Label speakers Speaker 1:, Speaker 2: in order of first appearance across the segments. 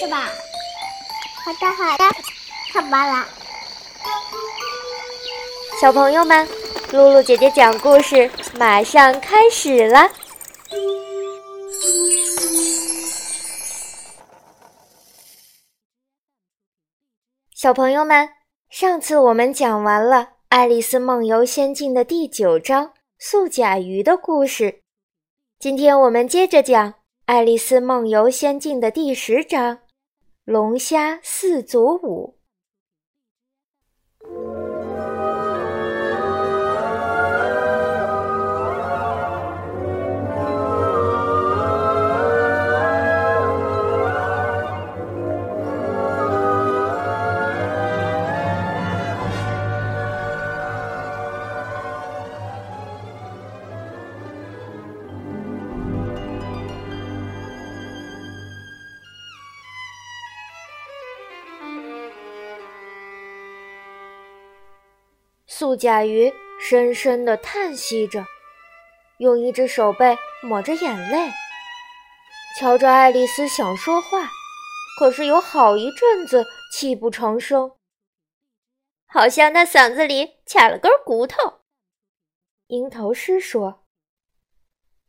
Speaker 1: 是吧。
Speaker 2: 好的，好的，看吧啦。
Speaker 3: 小朋友们，露露姐姐讲故事马上开始了。小朋友们，上次我们讲完了《爱丽丝梦游仙境》的第九章“素甲鱼”的故事，今天我们接着讲《爱丽丝梦游仙境》的第十章“龙虾四足舞”。素甲鱼深深地叹息着，用一只手背抹着眼泪，瞧着爱丽丝想说话，可是有好一阵子泣不成声，好像他嗓子里卡了根骨头。鹰头狮说。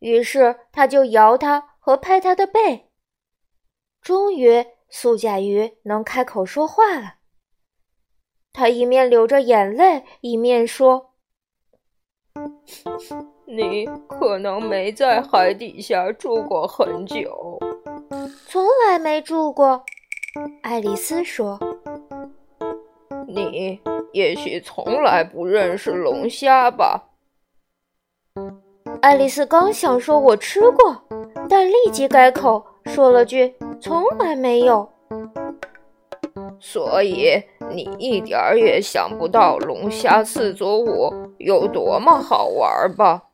Speaker 3: 于是他就摇他和拍他的背，终于素甲鱼能开口说话了。他一面流着眼泪，一面说：“
Speaker 4: 你可能没在海底下住过很久，
Speaker 3: 从来没住过。”爱丽丝说：“
Speaker 4: 你也许从来不认识龙虾吧？”
Speaker 3: 爱丽丝刚想说“我吃过”，但立即改口说了句“从来没有”。
Speaker 4: 所以你一点儿也想不到龙虾四足舞有多么好玩吧？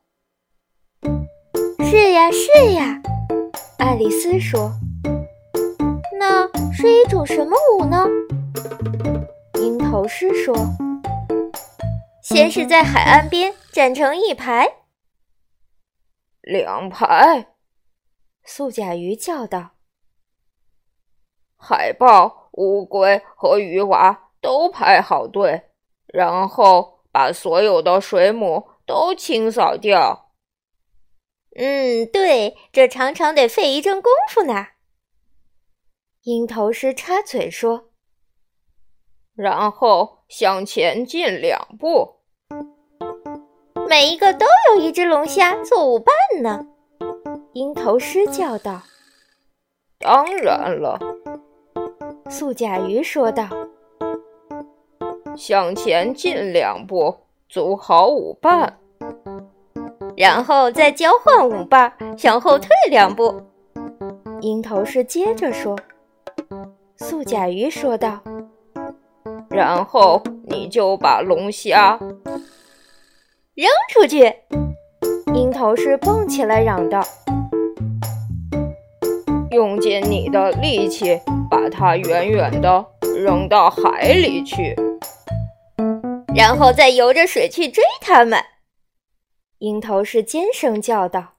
Speaker 3: 是呀，是呀，爱丽丝说。那是一种什么舞呢？鹰头狮说。先是在海岸边站成一排，
Speaker 4: 两排。
Speaker 3: 素甲鱼叫道。
Speaker 4: 海豹。乌龟和鱼娃都排好队，然后把所有的水母都清扫掉。
Speaker 3: 嗯，对，这常常得费一阵功夫呢。鹰头狮插嘴说：“
Speaker 4: 然后向前进两步，
Speaker 3: 每一个都有一只龙虾做舞伴呢。”鹰头狮叫道：“
Speaker 4: 当然了。”
Speaker 3: 素甲鱼说道：“
Speaker 4: 向前进两步，组好舞伴，
Speaker 3: 然后再交换舞伴，向后退两步。”鹰头狮接着说：“素甲鱼说道，
Speaker 4: 然后你就把龙虾
Speaker 3: 扔出去。”鹰头狮蹦起来嚷道：“
Speaker 4: 用尽你的力气！”把它远远的扔到海里去，
Speaker 3: 然后再游着水去追它们。鹰头狮尖声叫道：“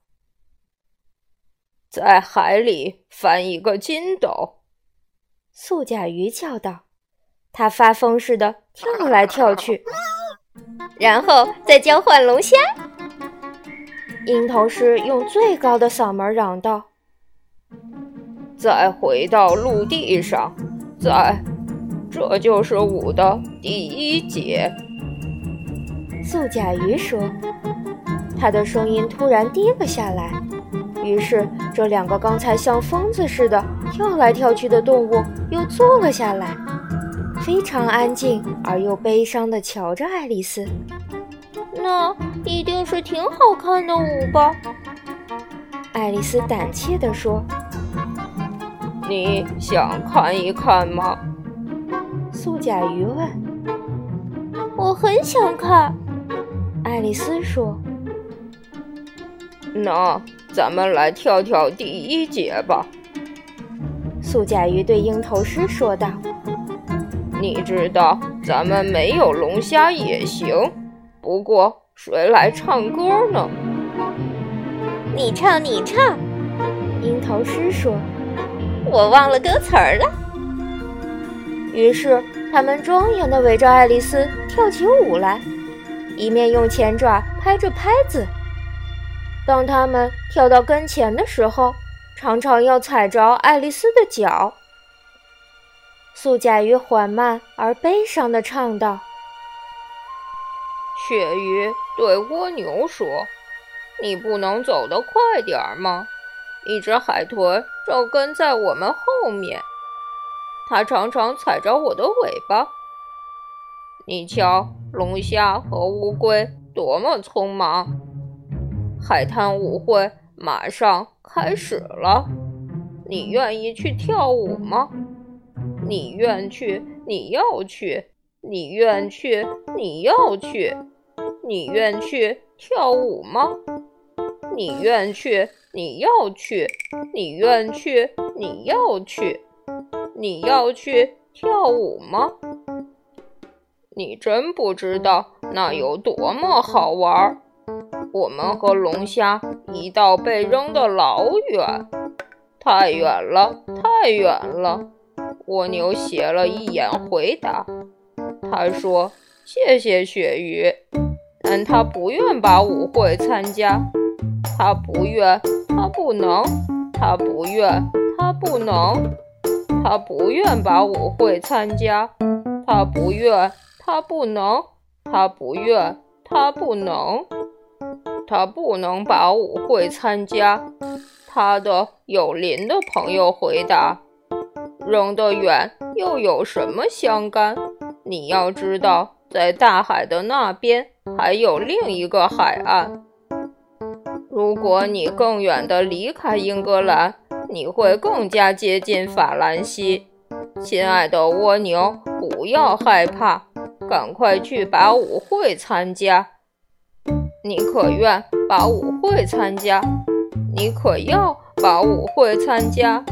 Speaker 4: 在海里翻一个筋斗。”
Speaker 3: 素甲鱼叫道：“它发疯似的跳来跳去，然后再交换龙虾。”鹰头狮用最高的嗓门嚷道。
Speaker 4: 再回到陆地上，再，这就是舞的第一节。
Speaker 3: 素甲鱼说：“他的声音突然低了下来。”于是，这两个刚才像疯子似的跳来跳去的动物又坐了下来，非常安静而又悲伤地瞧着爱丽丝。那一定是挺好看的舞吧？爱丽丝胆怯地说。
Speaker 4: 你想看一看吗？
Speaker 3: 素甲鱼问。我很想看，爱丽丝说。
Speaker 4: 那咱们来跳跳第一节吧。
Speaker 3: 素甲鱼对鹰头狮说道。
Speaker 4: 你知道咱们没有龙虾也行，不过谁来唱歌呢？
Speaker 3: 你唱，你唱。鹰头狮说。我忘了歌词儿了。于是，他们庄严地围着爱丽丝跳起舞来，一面用前爪拍着拍子。当他们跳到跟前的时候，常常要踩着爱丽丝的脚。素甲鱼缓慢而悲伤地唱道：“
Speaker 4: 鳕鱼对蜗牛说：‘你不能走得快点儿吗？’一只海豚正跟在我们后面。”它常常踩着我的尾巴。你瞧，龙虾和乌龟多么匆忙！海滩舞会马上开始了，你愿意去跳舞吗？你愿去？你要去？你愿去？你要去？你愿去跳舞吗？你愿去？你要去？你愿去？你要去？你要去跳舞吗？你真不知道那有多么好玩。我们和龙虾一道被扔得老远，太远了，太远了。蜗牛斜了一眼回答：“他说谢谢鳕鱼，但他不愿把舞会参加。他不愿，他不能，他不愿，他不能。”他不愿把舞会参加，他不愿，他不能，他不愿，他不能，他不能把舞会参加。他的有邻的朋友回答：“扔得远又有什么相干？你要知道，在大海的那边还有另一个海岸。如果你更远地离开英格兰。”你会更加接近法兰西，亲爱的蜗牛，不要害怕，赶快去把舞会参加。你可愿把舞会参加？你可要把舞会参加？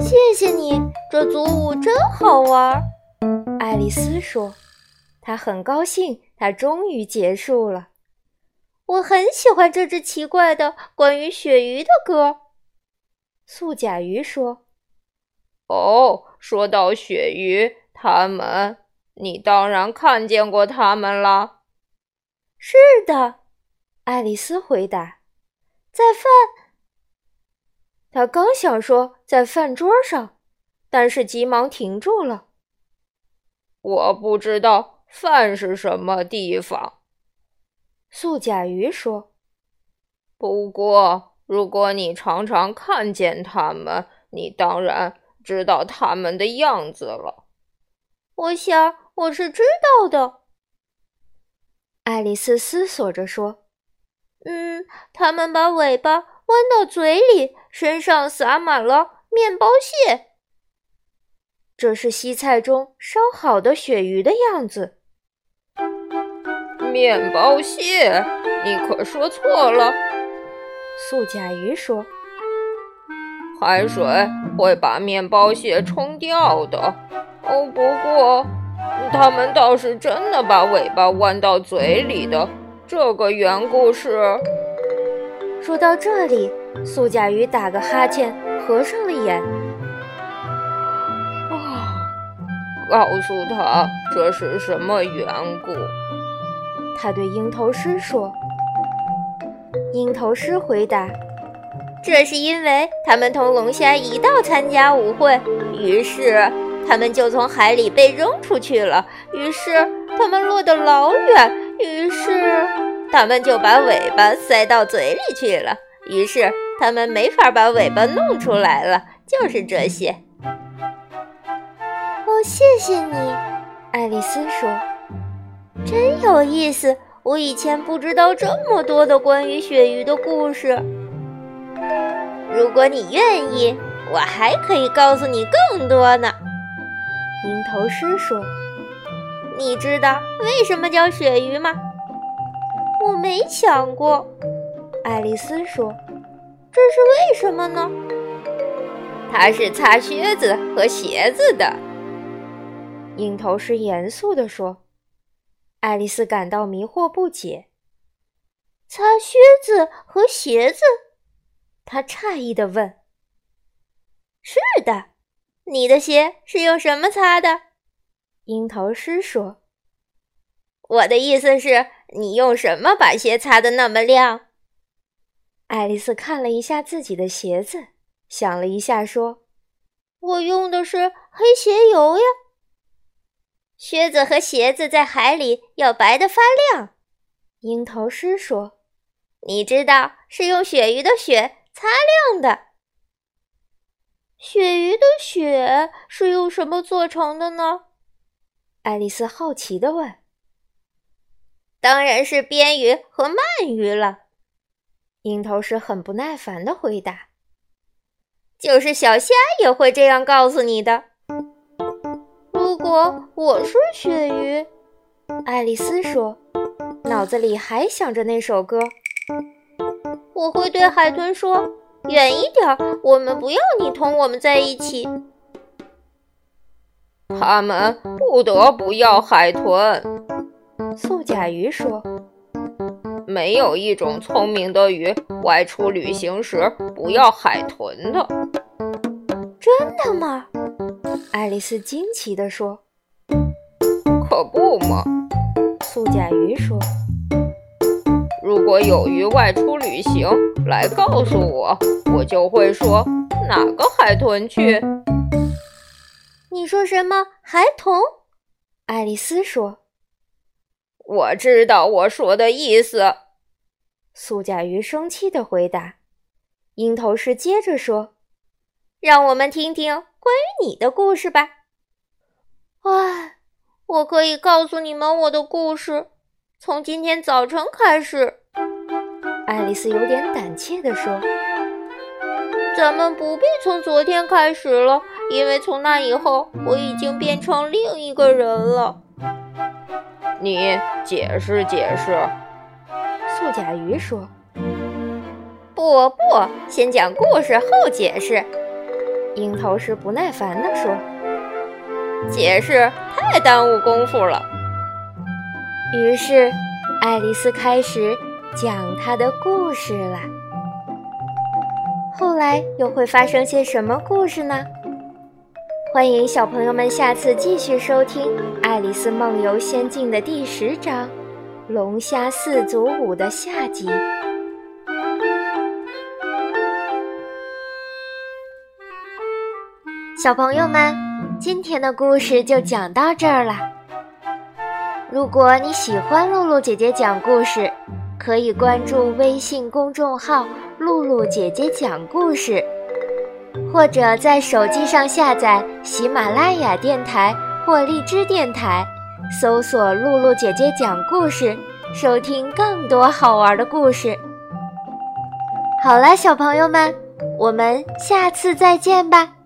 Speaker 3: 谢谢你，这组舞真好玩。爱丽丝说，她很高兴，它终于结束了。我很喜欢这只奇怪的关于鳕鱼的歌。素甲鱼说：“
Speaker 4: 哦，说到鳕鱼，它们，你当然看见过它们了。”“
Speaker 3: 是的。”爱丽丝回答。“在饭……”他刚想说在饭桌上，但是急忙停住了。
Speaker 4: “我不知道饭是什么地方。”
Speaker 3: 素甲鱼说：“
Speaker 4: 不过，如果你常常看见它们，你当然知道它们的样子了。”
Speaker 3: 我想我是知道的。爱丽丝思索着说：“嗯，它们把尾巴弯到嘴里，身上撒满了面包屑。这是西菜中烧好的鳕鱼的样子。”
Speaker 4: 面包蟹，你可说错了。
Speaker 3: 素甲鱼说：“
Speaker 4: 海水会把面包蟹冲掉的。哦，不过，它们倒是真的把尾巴弯到嘴里的。这个缘故是……”
Speaker 3: 说到这里，素甲鱼打个哈欠，合上了眼。
Speaker 4: 啊，告诉他这是什么缘故。
Speaker 3: 他对鹰头狮说：“鹰头狮回答，这是因为他们同龙虾一道参加舞会，于是他们就从海里被扔出去了。于是他们落得老远，于是他们就把尾巴塞到嘴里去了。于是他们没法把尾巴弄出来了。就是这些。”哦，谢谢你，爱丽丝说。真有意思！我以前不知道这么多的关于鳕鱼的故事。如果你愿意，我还可以告诉你更多呢。鹰头狮说：“你知道为什么叫鳕鱼吗？”我没想过。爱丽丝说：“这是为什么呢？”它是擦靴子和鞋子的。鹰头狮严肃地说。爱丽丝感到迷惑不解。擦靴子和鞋子，她诧异地问：“是的，你的鞋是用什么擦的？樱桃师说：“
Speaker 4: 我的意思是，你用什么把鞋擦得那么亮？”
Speaker 3: 爱丽丝看了一下自己的鞋子，想了一下，说：“
Speaker 2: 我用的是黑鞋油呀。”
Speaker 1: 靴子和鞋子在海里要白得发亮。
Speaker 3: 樱桃师说：“
Speaker 1: 你知道是用鳕鱼的血擦亮的。”
Speaker 2: 鳕鱼的血是用什么做成的呢？
Speaker 3: 爱丽丝好奇地问。
Speaker 1: “当然是边鱼和鳗鱼了。”
Speaker 3: 樱桃师很不耐烦地回答。
Speaker 1: “就是小虾也会这样告诉你的。”
Speaker 2: 如果我是鳕鱼，
Speaker 3: 爱丽丝说，脑子里还想着那首歌。
Speaker 2: 我会对海豚说。远一点，我们不要你同我们在一起。
Speaker 4: 他们不得不要海豚。
Speaker 3: 素甲鱼说：“
Speaker 4: 没有一种聪明的鱼外出旅行时不要海豚的。”
Speaker 2: 真的吗？
Speaker 3: 爱丽丝惊奇地说：“
Speaker 4: 可不嘛。”
Speaker 3: 素甲鱼说。
Speaker 4: 如果有鱼外出旅行来告诉我，我就会说哪个海豚去。
Speaker 2: 你说什么孩童？
Speaker 3: 爱丽丝说：“
Speaker 4: 我知道我说的意思。”
Speaker 3: 素甲鱼生气地回答。鹰头狮接着说：“
Speaker 1: 让我们听听关于你的故事吧。”
Speaker 2: 唉，我可以告诉你们我的故事。从今天早晨开始，
Speaker 3: 爱丽丝有点胆怯地说：“
Speaker 2: 咱们不必从昨天开始了，因为从那以后我已经变成另一个人了。”
Speaker 4: 你解释解释。”
Speaker 3: 素甲鱼说。
Speaker 1: “不不，先讲故事后解释。”
Speaker 3: 樱桃是不耐烦地说：“
Speaker 1: 解释太耽误功夫了。”
Speaker 3: 于是，爱丽丝开始讲她的故事了。后来又会发生些什么故事呢？欢迎小朋友们下次继续收听《爱丽丝梦游仙境》的第十章《龙虾四足舞》的下集。小朋友们，今天的故事就讲到这儿了。如果你喜欢露露姐姐讲故事，可以关注微信公众号“露露姐姐讲故事”，或者在手机上下载喜马拉雅电台或荔枝电台，搜索“露露姐姐讲故事”，收听更多好玩的故事。好了，小朋友们，我们下次再见吧。